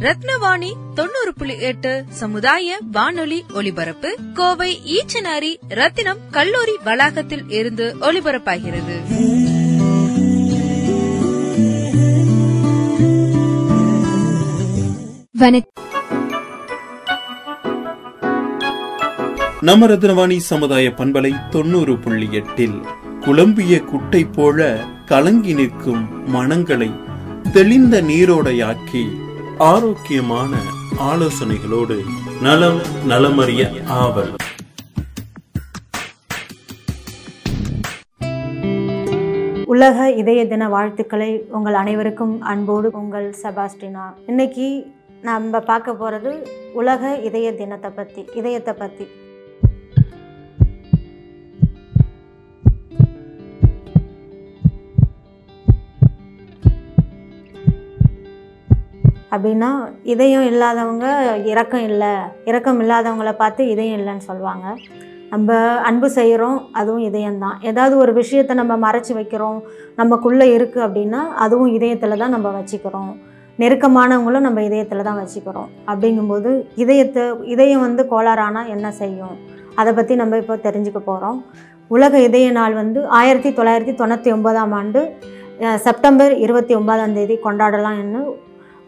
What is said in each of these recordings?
ரத்னவாணி தொண்ணூறு புள்ளி எட்டு சமுதாய வானொலி ஒலிபரப்பு கோவை ஈச்சனாரி ரத்தினம் கல்லூரி வளாகத்தில் இருந்து ஒலிபரப்பாகிறது. நம்ம ரத்னவாணி சமுதாய பண்பலை தொண்ணூறு புள்ளி எட்டில். குழம்பிய குட்டை போல கலங்கி நிற்கும் மனங்களை தெளிந்த நீரோடையாக்கி ஆரோக்கியமான ஆலோசனைகளோடு நலம் நலமறிய ஆவல். உலக இதய தின வாழ்த்துக்களை உங்கள் அனைவருக்கும் அன்போடு உங்கள் செபாஸ்டினா. இன்னைக்கு நம்ம பார்க்க போகிறது உலக இதய தினத்தை பற்றி இதயத்தை பற்றி அப்படின்னா இதயம் இல்லாதவங்க இரக்கம் இல்லை. இரக்கம் இல்லாதவங்கள பார்த்து இதயம் இல்லைன்னு சொல்லுவாங்க. நம்ம அன்பு செய்கிறோம் அதுவும் இதயம்தான். ஏதாவது ஒரு விஷயத்தை நம்ம மறைச்சி வைக்கிறோம் நமக்குள்ளே இருக்குது அப்படின்னா அதுவும் இதயத்தில் தான் நம்ம வச்சுக்கிறோம். நெருக்கமானவங்களும் நம்ம இதயத்தில் தான் வச்சுக்கிறோம். அப்படிங்கும்போது இதயத்தை இதயம் வந்து கோளாறானால் என்ன செய்யும்? அதை பற்றி நம்ம இப்போ தெரிஞ்சுக்க போகிறோம் உலக இதய நாள் வந்து ஆயிரத்தி தொள்ளாயிரத்தி தொண்ணூற்றி ஒன்பதாம் ஆண்டு செப்டம்பர் இருபத்தி ஒன்பதாம் தேதி கொண்டாடலாம்னு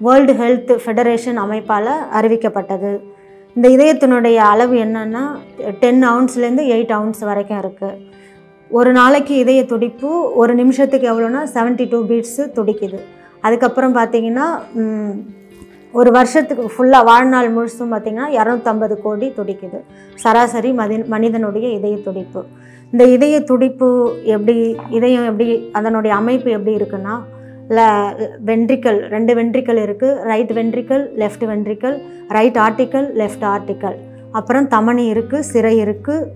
வேர்ல்டு ஹெல்த் ஃபெடரேஷன் அமைப்பால் அறிவிக்கப்பட்டது. இந்த இதயத்தினுடைய அளவு என்னென்னா டென் அவுன்ஸ்லேருந்து எயிட் அவுன்ஸ் வரைக்கும் இருக்குது ஒரு நாளைக்கு இதய துடிப்பு ஒரு நிமிஷத்துக்கு எவ்வளோனா 72 டூ பீட்ஸு துடிக்குது. அதுக்கப்புறம் பார்த்தீங்கன்னா ஒரு வருஷத்துக்கு ஃபுல்லாக வாழ்நாள் முழுசும் பார்த்தீங்கன்னா இரநூத்தம்பது கோடி துடிக்குது. சராசரி மதி மனிதனுடைய இதய துடிப்பு. இந்த இதய துடிப்பு எப்படி இதயம் எப்படி அதனுடைய அமைப்பு எப்படி இருக்குன்னா வென்ட்ரிக்கல் ரெண்டு வென்ட்ரிக்கல் இருக்குது right ventricle left ventricle right auricle left auricle அப்புறம் தமனி இருக்குது சிறை இருக்குது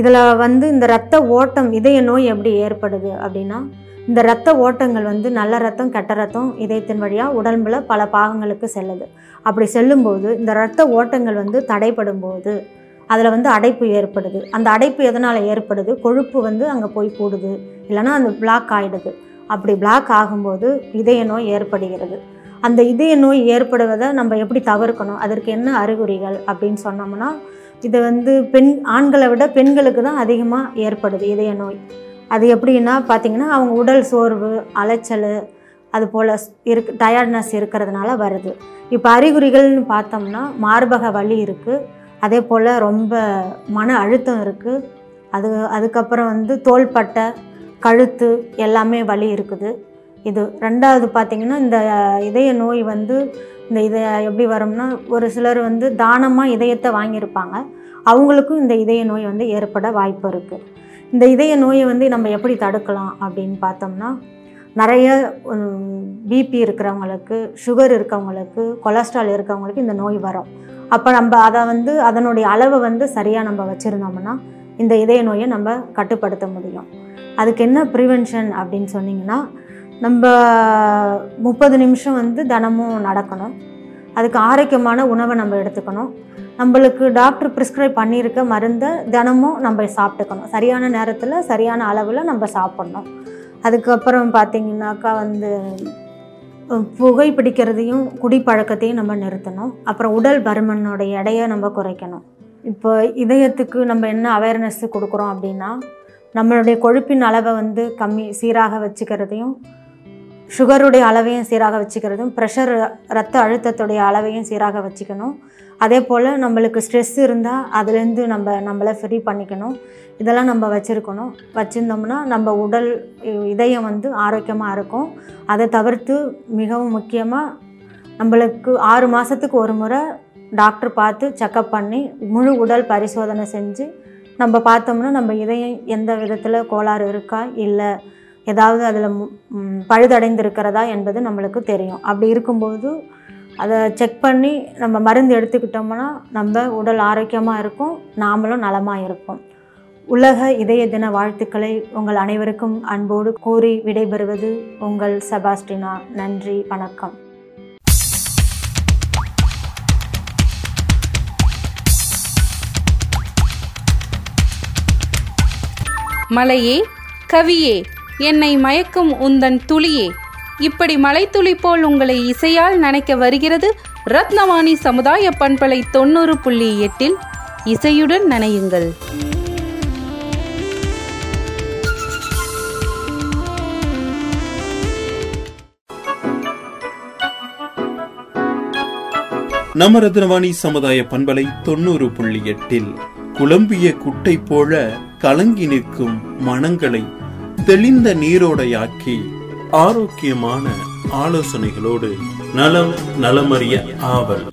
இதில் வந்து இந்த ரத்த ஓட்டம் இதய நோய் எப்படி ஏற்படுது அப்படின்னா இந்த இரத்த ஓட்டங்கள் வந்து நல்ல ரத்தம் கெட்ட ரத்தம் இதயத்தின் வழியாக உடம்புல பல பாகங்களுக்கு செல்லுது. அப்படி செல்லும்போது இந்த இரத்த ஓட்டங்கள் வந்து தடைப்படும் போது அதில் வந்து அடைப்பு ஏற்படுது. அந்த அடைப்பு எதனால் ஏற்படுது? கொழுப்பு வந்து அங்கே போய் கூடுது. இல்லைன்னா அந்த பிளாக் ஆகிடுது அப்படி பிளாக் ஆகும்போது இதய நோய் ஏற்படுகிறது. அந்த இதய நோய் ஏற்படுவதை நம்ம எப்படி தவிர்க்கணும்? அதற்கு என்ன அறிகுறிகள் அப்படின்னு சொன்னோம்னா இது வந்து பெண் ஆண்களை விட பெண்களுக்கு தான் அதிகமாக ஏற்படுது இதய நோய். அது எப்படின்னா பார்த்திங்கன்னா அவங்க உடல் சோர்வு அலைச்சல் அது போல் இருக்கு டயர்ட்னஸ் இருக்கிறதுனால வருது. இப்போ அறிகுறிகள்னு பார்த்தோம்னா மார்பக வலி இருக்குது அதே போல் ரொம்ப மன அழுத்தம் இருக்குது அது அதுக்கப்புறம் வந்து தோள்பட்டை கழுத்து எல்லாமே வலி இருக்குது. இது ரெண்டாவது பார்த்திங்கன்னா இந்த இதய நோய் வந்து இந்த இதை எப்படி வரும்னா ஒரு சிலர் வந்து தானமாக இதயத்தை வாங்கியிருப்பாங்க. அவங்களுக்கும் இந்த இதய நோய் வந்து ஏற்பட வாய்ப்பு இருக்குது இந்த இதய நோயை வந்து நம்ம எப்படி தடுக்கலாம் அப்படின்னு பார்த்தோம்னா நிறைய பிபி இருக்கிறவங்களுக்கு சுகர் இருக்கவங்களுக்கு கொலஸ்ட்ரால் இருக்கவங்களுக்கு இந்த நோய் வரும். அப்போ நம்ம அதை வந்து அதனுடைய அளவை வந்து சரியாக நம்ம வச்சுருந்தோம்னா இந்த இதய நோயை நம்ம கட்டுப்படுத்த முடியும். அதுக்கு என்ன ப்ரிவென்ஷன் அப்படின்னு சொன்னிங்கன்னா நம்ம முப்பது நிமிஷம் வந்து தினமும் நடக்கணும். அதுக்கு ஆரோக்கியமான உணவை நம்ம எடுத்துக்கணும். நம்மளுக்கு டாக்டர் ப்ரிஸ்கிரைப் பண்ணியிருக்க மருந்தை தினமும் நம்ம சாப்பிட்டுக்கணும். சரியான நேரத்தில் சரியான அளவில் நம்ம சாப்பிட்ணும். அதுக்கப்புறம் பார்த்திங்கனாக்கா வந்து புகை பிடிக்கிறதையும் குடிப்பழக்கத்தையும் நம்ம நிறுத்தணும். அப்புறம் உடல் பருமனுடைய எடையை நம்ம குறைக்கணும். இப்போ இதயத்துக்கு நம்ம என்ன அவேர்னஸ் கொடுக்குறோம் அப்படின்னா நம்மளுடைய கொழுப்பின் அளவை வந்து கம்மி சீராக வச்சுக்கிறதையும் சுகருடைய அளவையும் சீராக வச்சுக்கிறதும் ப்ரெஷர் ரத்த அழுத்தத்துடைய அளவையும் சீராக வச்சுக்கணும். அதே போல் நம்மளுக்கு ஸ்ட்ரெஸ் இருந்தால் அதுலேருந்து நம்ம நம்மளை ஃப்ரீ பண்ணிக்கணும். இதெல்லாம் நம்ம வச்சுருக்கணும். வச்சுருந்தோம்னா நம்ம உடல் இதயம் வந்து ஆரோக்கியமாக இருக்கும். அதை தவிர்த்து மிகவும் முக்கியமாக நம்மளுக்கு ஆறு மாதத்துக்கு ஒரு முறை டாக்டர் பார்த்து செக்கப் பண்ணி முழு உடல் பரிசோதனை செஞ்சு நம்ம பார்த்தோம்னா நம்ம இதயம் எந்த விதத்தில் கோளாறு இருக்கா இல்லை ஏதாவது அதில் பழுதடைந்திருக்கிறதா என்பது நம்மளுக்கு தெரியும். அப்படி இருக்கும்போது அதை செக் பண்ணி நம்ம மருந்து எடுத்துக்கிட்டோம்னா நம்ம உடல் ஆரோக்கியமாக இருக்கும் நாமளும் நலமாக இருப்போம். உலக இதய தின வாழ்த்துக்களை உங்கள் அனைவருக்கும் அன்போடு கூறி விடைபெறுவது உங்கள் செபாஸ்டினா. நன்றி வணக்கம். மலையே கவியே என்னை மயக்கும் உந்தன் துளியே. இப்படி மலைத்துளி போல் உங்களை இசையால் நனைக்க வருகிறது ரத்னவாணி சமுதாய பண்பலை தொண்ணூறு புள்ளி எட்டில். இசையுடன் நனையுங்கள். நம்ம ரத்னவாணி சமுதாய பண்பலை தொண்ணூறு புள்ளி எட்டில். குழம்பிய குட்டை போல கலங்கி நிற்கும் மனங்களை தெளிந்த நீரோடையாக்கி ஆரோக்கியமான ஆலோசனைகளோடு நலம் நலமறிய ஆவல்.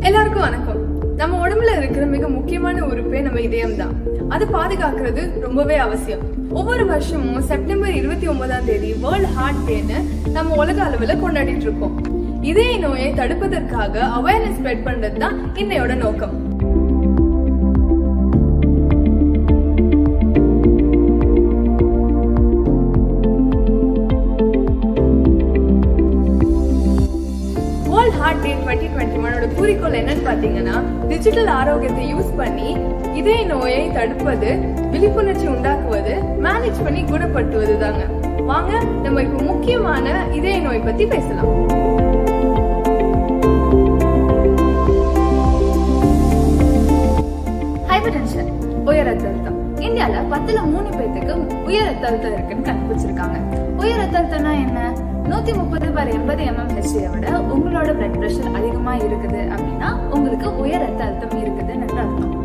எல்லாருக்கும் வணக்கம். நம்ம உடம்புல இருக்கிற மிக முக்கியமான உறுப்பே நம்ம இதயம் தான் அது பாதுகாக்கிறது ரொம்பவே அவசியம். ஒவ்வொரு வருஷமும் செப்டம்பர் இருபத்தி ஒன்பதாம் தேதி வேர்ல்ட் ஹார்ட் டேன்னு நம்ம உலக அளவில் கொண்டாடிட்டு இருக்கோம். இதய நோயை தடுப்பதற்காக அவேர்னஸ் ஸ்ப்ரெட் பண்றது தான் இன்னையோட நோக்கம். World heart day twenty twenty ஒனோட குறிக்கோள் என்னன்னு பாத்தீங்கன்னா டிஜிட்டல் ஆரோக்கியத்தை யூஸ் பண்ணி இதய நோயை தடுப்பது விழிப்புணர்ச்சி உண்டாக்குவது மேனேஜ் பண்ணி குணப்படுத்துவது தாங்க வாங்க நம்ம இப்போ முக்கியமான இதய நோய் பத்தி பேசலாம். ஹைப்பர் உயர் ரத்த அழுத்தம். இந்தியால பத்துல மூணு பேத்துக்கு உயர் ரத்த அழுத்தம் இருக்குன்னு கண்டுபிடிச்சிருக்காங்க. உயர் ரத்த அழுத்தம்னா என்ன? நூத்தி முப்பது பார் எண்பது எம்எம் ஹெச்ஐ விட உங்களோட பிளட் பிரஷர் அதிகமா இருக்குது அப்படின்னா உங்களுக்கு உயர் ரத்த அழுத்தம் இருக்குதுன்னு அர்த்தம்.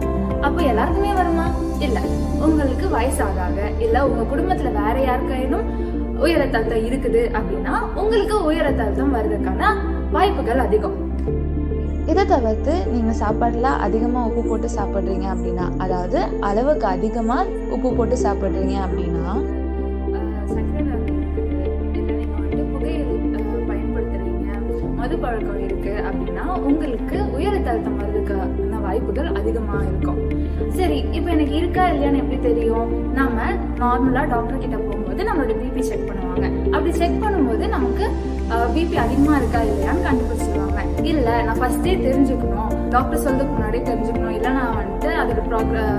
அப்போ எல்லாருக்குமே வருமா? இல்ல. உங்களுக்கு வயசாக ஆக இல்ல உங்க குடும்பத்துல வேற யாருக்காயினும் உயர் அழுத்தம் இருக்குது அப்படின்னா உங்களுக்கு உயர் அழுத்தம் வர்றதுக்கான வாய்ப்புகள் அதிகம். இதை தவிர்த்து நீங்கள் சாப்பாட்டில் அதிகமாக உப்பு போட்டு சாப்பிட்றீங்க அப்படின்னா அதாவது அளவுக்கு அதிகமாக உப்பு போட்டு சாப்பிட்றீங்க அப்படின்னா மது பழக்கம் இருக்கு அப்படின்னா உங்களுக்கு உயர் ரத்த அழுத்தம் வாய்ப்புகள் அதிகமாக இருக்கும். சரி இப்போ எனக்கு இருக்கா இல்லையான்னு எப்படி தெரியும்? நம்ம நார்மலாக டாக்டர் கிட்ட போகும்போது நம்மளோட பிபி செக் பண்ணுவாங்க. அப்படி செக் பண்ணும்போது நமக்கு பிபி அதிகமாக இருக்கா இல்லையான்னு கண்டுபிடிச்சிருவாங்க. இல்லை நான் ஃபர்ஸ்டே தெரிஞ்சுக்கணும். டாக்டர் சொல்றதுக்கு முன்னாடி தெரிஞ்சுக்கணும். இல்லை நான் வந்துட்டு அதுக்கு ப்ராப்ளம்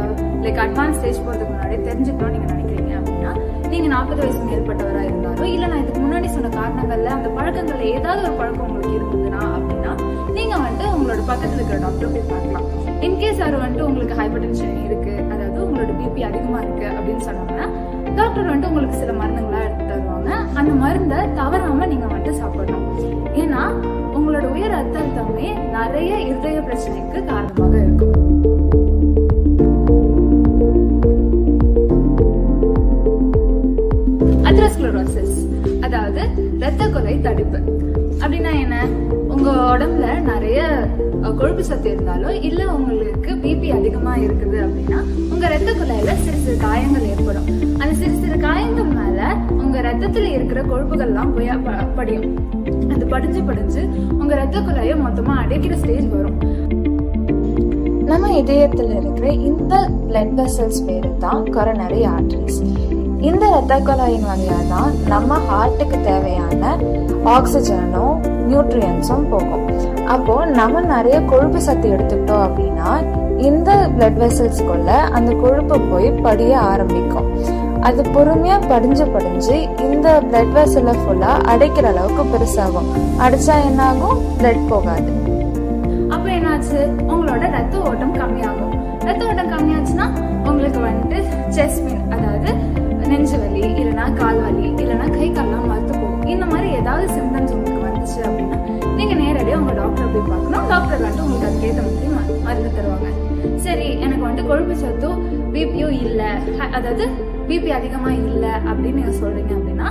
லைக் அட்வான்ஸ் ஸ்டேஜ் போகிறதுக்கு முன்னாடியே தெரிஞ்சுக்கணும் நீங்கள் நினைக்கிறீங்க அப்படின்னா நீங்க நாற்பது வயசு மேற்பட்டவராக இருந்தாலும் இல்ல நான் இதுக்கு முன்னாடி சொன்ன காரணங்கள்ல அந்த பழக்கங்கள்ல ஏதாவது ஒரு பழக்கம் உங்களுக்கு பக்கத்தில் இருக்கிற டாக்டர் போய் பார்க்கலாம். இன்கேஸ் அவர் வந்துட்டு உங்களுக்கு ஹைப்பர் டென்ஷன் இருக்கு அதாவது உங்களோட பிபி அதிகமா இருக்கு அப்படின்னு சொன்னாங்கன்னா டாக்டர் வந்துட்டு உங்களுக்கு சில மருந்துங்களா எடுத்து தருவாங்க. அந்த மருந்தை தவறாம நீங்க வந்துட்டு சாப்பிடணும். ஏன்னா உங்களோட உயர் ரத்த அழுத்தமே நிறைய இருதய பிரச்சனைக்கு காரணமாக இருக்கும். அத்ரோஸ்க்ளரோசிஸ் அதாவது இரத்த கொலை தடுப்பு. அப்படின்னா என்ன? உங்க உடம்புல நிறைய கொழுப்பு சத்து இருந்தாலும் இல்ல உங்களுக்கு பிபி அதிகமா இருக்குது அப்படின்னா உங்க ரத்த குழாயில சிறு சிறு காயங்கள் ஏற்படும். அந்த சிறு சிறு காயங்கள் மேல உங்க ரத்தத்துல இருக்கிற கொழுப்புகள்லாம் போய் ப- படியும். அது படிஞ்சு படிஞ்சு உங்க ரத்த குழாயை மொத்தமா அடைக்கிற ஸ்டேஜ் வரும். நம்ம இதயத்தில் இருக்கிற இந்த பிளட் வெசல்ஸ் பேரு தான் கொரோனரி ஆர்டரிஸ் இந்த இரத்த குழாயின் வழியாக தான் நம்ம ஹார்ட்டுக்கு தேவையான ஆக்சிஜனும் நியூட்ரியன்ஸும் போகும். அப்போ நம்ம நிறைய கொழுப்பு சத்து எடுத்துக்கிட்டோம் அப்படின்னா இந்த பிளட் வெசல்ஸ்குள்ள அந்த கொழுப்பு போய் படிய ஆரம்பிக்கும். அது பொறுமையா படிஞ்சு படிஞ்சு இந்த பிளட் வெசலை ஃபுல்லா அடைக்கிற அளவுக்கு பெருசாகும். அடைச்சா என்னாகும்? பிளட் போகாது. அப்ப என்னாச்சு? உங்களோட ரத்த ஓட்டம் கம்மியாகும். ரத்த ஓட்டம் கம்மியாச்சுன்னா உங்களுக்கு வந்துட்டு செஸ்ட் பெயின் அதாவது நெஞ்சு வலி இல்லைன்னா கால் வலி இல்லைன்னா கை கால்லாம் மறுத்து போகும். இந்த மாதிரி ஏதாவது சிம்டம்ஸ் உங்களுக்கு வந்துச்சு அப்படின்னா நீங்கள் நேரடியாக உங்கள் டாக்டரை போய் பார்க்கணும். டாக்டர் வந்துட்டு உங்களுக்கு அதுக்கேற்ற மாதிரி மருந்து தருவாங்க. சரி எனக்கு வந்துட்டு கொழுப்பு சத்தும் பிபியும் இல்லை அதாவது பிபி அதிகமாக இல்லை அப்படின்னு நீங்கள் சொல்கிறீங்க அப்படின்னா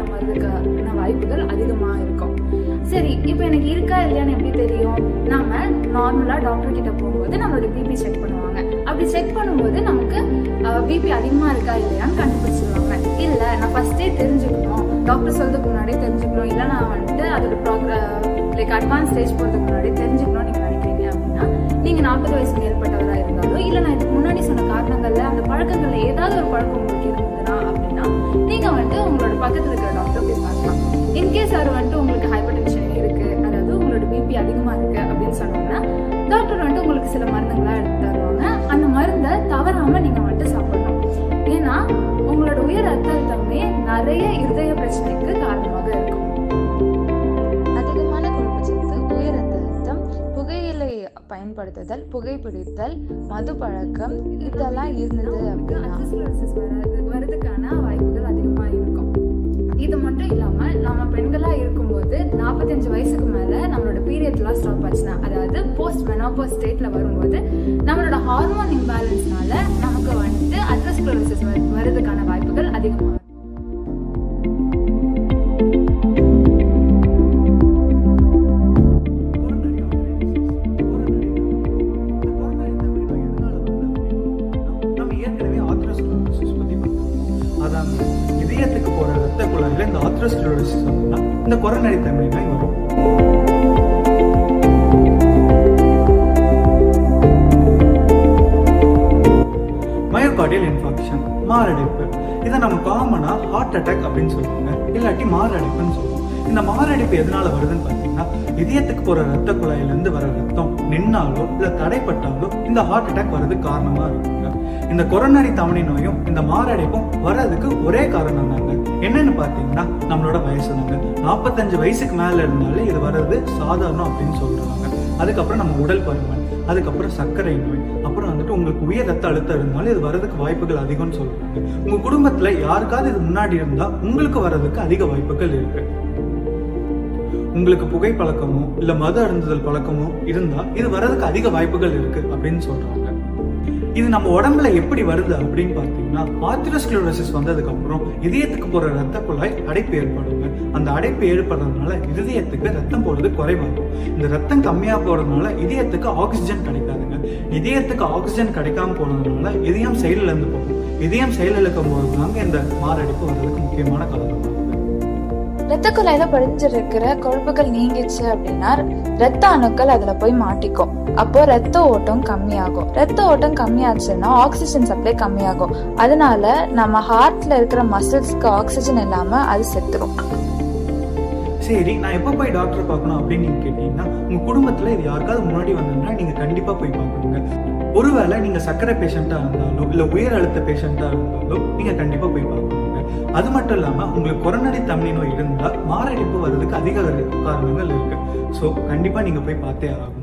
உயர் மாதிரி வாய்ப்புகள் அதிகமாக இருக்கும் சரி இப்போ எனக்கு இருக்கா இல்லையான்னு எப்படி தெரியும்? நாம நார்மலாக டாக்டர் கிட்ட போகும்போது நம்மளோட பிபி செக் பண்ணுவாங்க. அப்படி செக் பண்ணும்போது நமக்கு பிபி அதிகமாக இருக்கா இல்லையான்னு கண்டுபிடிச்சிருவாங்க. இல்லை நான் ஃபர்ஸ்டே தெரிஞ்சுக்கணும். டாக்டர் சொல்றதுக்கு முன்னாடியே தெரிஞ்சுக்கணும். இல்லை நான் வந்துட்டு அதோட ப்ராக்ர லைக் அட்வான்ஸ் ஸ்டேஜ் போகிறதுக்கு முன்னாடி தெரிஞ்சுக்கணும் நீங்கள் நினைக்கிறீங்க அப்படின்னா நீங்கள் நாற்பது வயசு மேற்பட்டவராக இருந்தாலும் இல்லை நான் இதுக்கு முன்னாடி சொன்ன காரணங்களில் அந்த பழக்கங்களில் ஏதாவது ஒரு பழக்கம் உங்களுக்கு இருக்கும் நீங்கள் வந்துட்டு உங்களோட பக்கத்தில் இருக்கிற டாக்டர் போய் பார்க்கலாம். இன்கேஸ் அவர் வந்துட்டு உங்களுக்கு ஹைப்பர் டென்ஷன் இருக்கு அதாவது உங்களோட பிபி அதிகமாக இருக்கு அப்படின்னு சொன்னோம்னா டாக்டர் வந்துட்டு உங்களுக்கு சில மருந்துங்களாம் எடுத்து தருவாங்க. அந்த மருந்தை தவறாம நீங்க வந்துட்டு சாப்பிடணும் ஏன்னா உங்களோட உயர் ரத்த அழுத்தமே நிறைய இருதய பிரச்சனைக்கு காரணமாக இருக்கும். பயன்படுத்துதல் புகைப்பிடித்தல் மது பழக்கம் இதெல்லாம் இருந்தது அப்படின்னா வரதுக்கான இது மட்டும் இல்லாம நாம பெண்களா இருக்கும்போது நாற்பத்தஞ்சு வயசுக்கு மேல நம்மளோட பீரியட்லாம் ஸ்டாப் ஆச்சுன்னா அதாவது போஸ்ட் மெனோபோஸ் ஸ்டேட்ல வரும்போது நம்மளோட ஹார்மோன் இம்பேலன்ஸ்னால நமக்கு வந்துட்டு அட்ரஸ்க்ளோரோசிஸ் வருதுக்கான வாய்ப்புகள் அதிகமாக இந்த atherosclerosis இந்த coronary தமிழ் நோய் வரும். மயோகார்டியல் இன்ஃபெக்ஷன் மாரடைப்பு. இதை நம்ம காமனா ஹார்ட் அட்டாக் அப்படின்னு சொல்லுவாங்க. இல்லாட்டி மாரடைப்புன்னு சொல்லுவோம். இந்த மாரடைப்பு எதனால வருதுன்னு பார்த்தீங்கன்னா இதயத்துக்கு போற ரத்த குழாயில இருந்து வர ரத்தம் நின்னாலோ இல்ல தடைப்பட்டாலோ இந்த ஹார்ட் அட்டாக் வர்றதுக்கு காரணமா இருக்குங்க. இந்த கொரோனரி தவணை நோயும் இந்த மாரடைப்பும் வர்றதுக்கு ஒரே காரணம் தாங்க. என்னன்னு பார்த்தீங்கன்னா நம்மளோட வயசு தாங்க. நாற்பத்தஞ்சு வயசுக்கு மேல இருந்தாலே இது வர்றது சாதாரணம் அப்படின்னு சொல்றாங்க. அதுக்கப்புறம் நம்ம உடல் பருமன் அதுக்கப்புறம் சர்க்கரை நோய் அப்புறம் வந்துட்டு உங்களுக்கு உயர் ரத்த அழுத்தம் இருந்தாலும் இது வர்றதுக்கு வாய்ப்புகள் அதிகம்னு சொல்றாங்க. உங்க குடும்பத்துல யாருக்காவது இது முன்னாடி இருந்தா உங்களுக்கு வர்றதுக்கு அதிக வாய்ப்புகள் இருக்கு. உங்களுக்கு புகை பழக்கமோ இல்ல மது அருந்துதல் பழக்கமோ இருந்தா இது வர்றதுக்கு அதிக வாய்ப்புகள் இருக்கு அப்படின்னு சொல்றாங்க. இது நம்ம உடம்புல எப்படி வருது அப்படின்னு பார்த்தீங்கன்னா ஆத்திரோஸ்க்ளோரோசிஸ் வந்ததுக்கு அப்புறம் இதயத்துக்கு போற ரத்த குழாய் அடைப்பு ஏற்படுங்க. அந்த அடைப்பு ஏற்படுறதுனால இதயத்துக்கு ரத்தம் போறது குறைவாகும். இந்த ரத்தம் கம்மியா போறதுனால இதயத்துக்கு ஆக்சிஜன் கிடைக்காதுங்க. இதயத்துக்கு ஆக்சிஜன் கிடைக்காம போனதுனால இதயம் செயலிழந்து போகும். இதயம் செயலிழக்கும் போது தாங்க இந்த மாரடைப்பு வர்றதுக்கு முக்கியமான காரணம். ரத்த குழாயில படிஞ்சிருக்கிற கொழுப்புகள் நீங்கிச்சு அப்படின்னா ரத்த அணுக்கள் அதுல போய் மாட்டிக்கும். அப்போ ரத்த ஓட்டம் கம்மியாகும். ரத்த ஓட்டம் கம்மியாச்சுன்னா ஆக்சிஜன் சப்ளை கம்மியாகும். அதனால நம்ம ஹார்ட்ல இருக்கிற மசில்ஸ்க்கு ஆக்சிஜன் இல்லாம அது செத்துரும். சரி நான் எப்போ போய் டாக்டர் பார்க்கணும் அப்படின்னு நீங்க கேட்டீங்கன்னா உங்க குடும்பத்துல இது யாருக்காவது முன்னாடி வந்ததுன்னா நீங்க கண்டிப்பா போய் பார்க்கணுங்க. ஒருவேளை நீங்க சர்க்கரை பேஷண்டா இருந்தாலும் இல்ல உயர் அழுத்த பேஷண்டா இருந்தாலும் நீங்க கண்டிப்பா போய் பார்க்கணும். அது மட்டும் இல்லாம உங்களுக்கு கொரோனரி தமனி நோய் இருந்தால் மாரடைப்பு வர்றதுக்கு அதிக காரணங்கள் இருக்கு. ஸோ கண்டிப்பாக நீங்கள் போய் பார்த்தே ஆகணும்.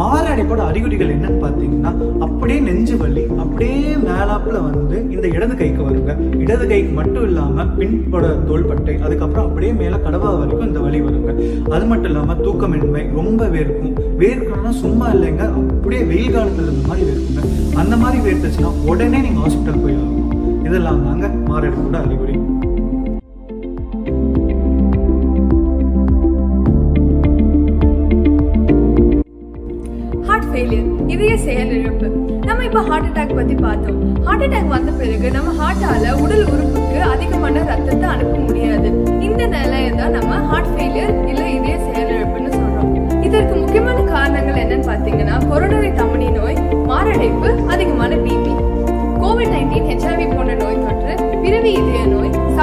மாரடைப்போட அறிகுறிகள் என்னன்னு பார்த்தீங்கன்னா அப்படியே நெஞ்சு வலி அப்படியே மேலாப்புல வந்து இந்த இடது கைக்கு வருங்க. இடது கைக்கு மட்டும் இல்லாம பின்போட தோள்பட்டை அதுக்கப்புறம் அப்படியே மேல கடவா வரைக்கும் இந்த வலி வருங்க. அது மட்டும் இல்லாம தூக்கமின்மை ரொம்ப வேர்க்கும். வேர்க்கணும்னா சும்மா இல்லைங்க அப்படியே வெயில் காலத்துல இருந்த மாதிரி வேர்க்குங்க. அந்த மாதிரி வேர்த்துச்சுன்னா உடனே நீங்க ஹாஸ்பிட்டல் போய் இதெல்லாம் தாங்க மாரடைப்போட அறிகுறி. ஹார்ட் ஃபெயிலியர் இதய செயலிழப்பு நம்ம இப்ப ஹார்ட் அட்டாக் பத்தி பார்த்தோம். ஹார்ட் அட்டாக் வந்த பிறகு நம்ம ஹார்ட்டால உடல் உறுப்புக்கு அதிகமான ரத்தத்தை அனுப்ப முடியாது. இந்த நிலையை தான் நம்ம ஹார்ட் ஃபெயிலியர் இல்ல இதய செயலிழப்புன்னு சொல்றோம். இதற்கு முக்கியமான காரணங்கள் என்னன்னு பாத்தீங்கன்னா கொரோனரி தமனி நோய் மாரடைப்பு அதிகமான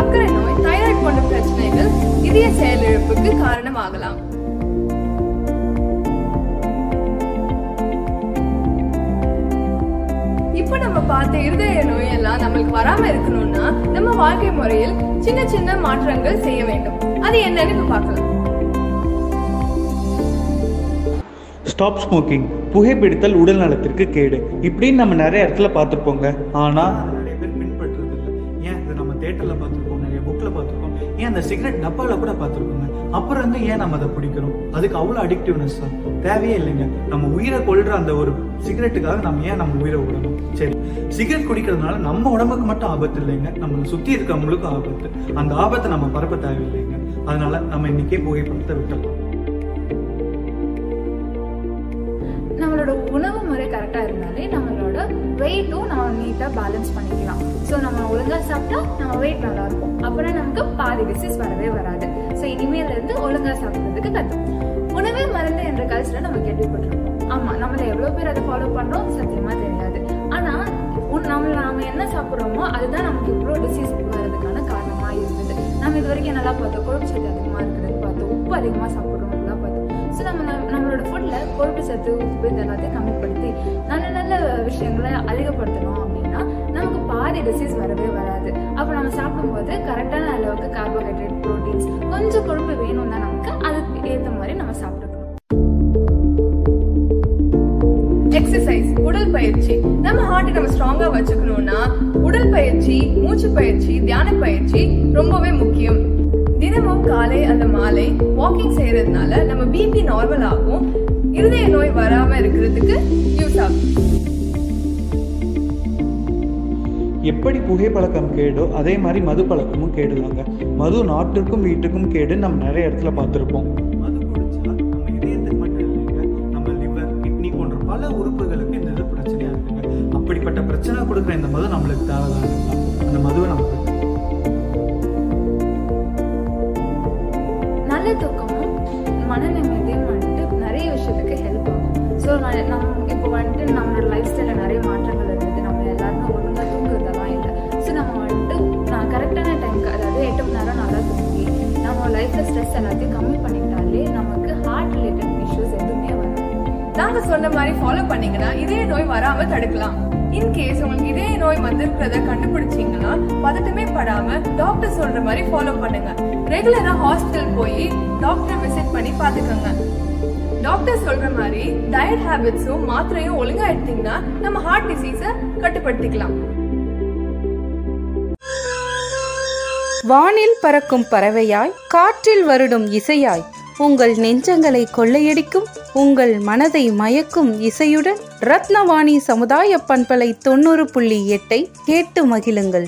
சர்க்கரை நோய் தைராய்டு போன்ற பிரச்சனைகள் இதய செயலிழப்புக்கு காரணமாகலாம். இப்போ நம்ம பார்த்த இருதய நோயெல்லாம் நம்மளுக்கு வராம இருக்கணும்னா நம்ம வாழ்க்கை முறையில் சின்ன சின்ன மாற்றங்கள் செய்ய வேண்டும். அது என்னன்னு பார்க்கலாம். ஸ்டாப் ஸ்மோக்கிங் புகைப்பிடித்தல் உடல் நலத்திற்கு கேடு. இப்படின்னு நம்ம நிறைய இடத்துல பார்த்துருப்போங்க. ஆனால் நிறைய பேர் பின்பற்றுறது இல்லை. ஏன்? இது நம்ம தேட்டரில் பார்த்துருப்போம். நிறைய பார்த்துருக்கோம். ஏன் அந்த சிகரெட் டப்பாவில் கூட பார்த்துருக்கோங்க அப்புறம் வந்து ஏன் நம்ம அதை பிடிக்கிறோம்? அதுக்கு அவ்வளோ அடிக்டிவ்னஸ் தான் தேவையே இல்லைங்க. நம்ம உயிரை கொள்ற அந்த ஒரு சிகரெட்டுக்காக நம்ம ஏன் நம்ம உயிரை விடணும்? சரி. சிகரெட் குடிக்கிறதுனால நம்ம உடம்புக்கு மட்டும் ஆபத்து இல்லைங்க. நம்மளை சுற்றி இருக்கவங்களுக்கும் ஆபத்து. அந்த ஆபத்தை நம்ம பரப்ப தேவையில்லைங்க. அதனால நம்ம இன்னைக்கே புகைப்படத்தை விட்டோம் நீட்டாக பேலன்ஸ் பண்ணிக்கலாம். ஸோ நம்ம ஒழுங்காக சாப்பிட்டா நம்ம வெயிட் நல்லா இருக்கும் அப்புறம் நமக்கு பாதி டிசீஸ் வரவே வராது. ஸோ இனிமேல் இருந்து ஒழுங்காக சாப்பிட்றதுக்கு கற்றுக்கும் உணவே மருந்து என்ற கல்ச்சரை நம்ம கேள்விப்பட்டிருக்கோம். ஆமாம் நம்மள எவ்வளோ பேர் அதை ஃபாலோ பண்ணுறோம் சத்தியமாக தெரியாது. ஆனால் நம்ம நாம என்ன சாப்பிட்றோமோ அதுதான் நமக்கு இவ்வளோ டிசீஸ் வர்றதுக்கான காரணமாக இருந்தது. நம்ம இது வரைக்கும் நல்லா பார்த்தோம்? கொழுப்பு சத்து அதிகமாக இருக்கிறது பார்த்தோம். உப்பு அதிகமாக சாப்பிட்றோம்லாம் பார்த்தோம். ஸோ நம்ம நம்ம- நம்மளோட ஃபுட்டில் கொழுப்பு சத்து உப்பு இது எல்லாத்தையும் கம்மிப்படுத்தி நல்ல நல்ல விஷயங்களை அதிகப்படுத்தணும் பாதி டிசீஸ் வரவே வராது. அப்போ நம்ம சாப்பிடும்போது கரெக்டான அளவுக்கு கார்போஹைட்ரேட் ப்ரோட்டீன்ஸ் கொஞ்சம் கொழுப்பு வேணும்னா நமக்கு அதுக்கு ஏற்ற மாதிரி நம்ம சாப்பிட்டுக்கணும் எக்ஸசைஸ் உடல் பயிற்சி. நம்ம ஹார்ட்டை நம்ம ஸ்ட்ராங்கா வச்சுக்கணும்னா உடல் பயிற்சி மூச்சு பயிற்சி தியான பயிற்சி ரொம்பவே முக்கியம். தினமும் காலை அந்த மாலை வாக்கிங் செய்யறதுனால நம்ம பிபி நார்மல் ஆகும். இருதய நோய் வராம இருக்கிறதுக்கு யூஸ் ஆகும். எப்படி புகைப்பழக்கம் கேடோ அதே மாதிரி மது பழக்கமும் கேடுதாங்க. மது நாட்டுக்கும் வீட்டுக்கும் கேடு நம்ம நிறைய இடத்துல பார்த்துருப்போம். மது குடிச்சா நம்ம இதயத்துக்கு மட்டும் இல்லைங்க நம்ம லிவர் கிட்னி போன்ற பல உறுப்புகளுக்கு இந்த இது பிரச்சனையா இருக்குங்க. அப்படிப்பட்ட பிரச்சனை கொடுக்குற இந்த மது நம்மளுக்கு தேவைதான் அந்த மதுவை நம்ம நல்ல தூக்கமும் மன நிம்மதியும் வந்துட்டு நிறைய விஷயத்துக்கு ஹெல்ப் ஆகும். ஸோ நம்ம இப்போ வந்துட்டு நம்மளோட லைஃப் ஸ்டைலில் நிறைய எட்டு மணி நேரம் நல்லா தூங்கி நம்ம லைஃப்பில் ஸ்ட்ரெஸ் எல்லாத்தையும் கம்மி பண்ணிட்டாலே நமக்கு ஹார்ட் ரிலேட்டட் இஷ்யூஸ் எதுவுமே வரும் நாங்க சொன்ன மாதிரி ஃபாலோ பண்ணீங்கன்னா இதே நோய் வராம தடுக்கலாம். இன்கேஸ் உங்களுக்கு இதே நோய் வந்திருக்கிறத கண்டுபிடிச்சீங்கன்னா பதட்டமே படாம டாக்டர் சொல்ற மாதிரி ஃபாலோ பண்ணுங்க. ரெகுலரா ஹாஸ்பிட்டல் போய் டாக்டரை விசிட் பண்ணி பாத்துக்கோங்க டாக்டர் சொல்ற மாதிரி டயட் ஹேபிட்ஸும் மாத்திரையும் ஒழுங்கா எடுத்தீங்கன்னா நம்ம ஹார்ட் டிசீஸ கட்டுப்படுத்திக்கலாம். வானில் பறக்கும் பறவையாய் காற்றில் வருடும் இசையாய் உங்கள் நெஞ்சங்களை கொள்ளையடிக்கும் உங்கள் மனதை மயக்கும் இசையுடன் ரத்னவாணி சமுதாய பண்பலை தொண்ணூறு புள்ளி எட்டை கேட்டு மகிழுங்கள்.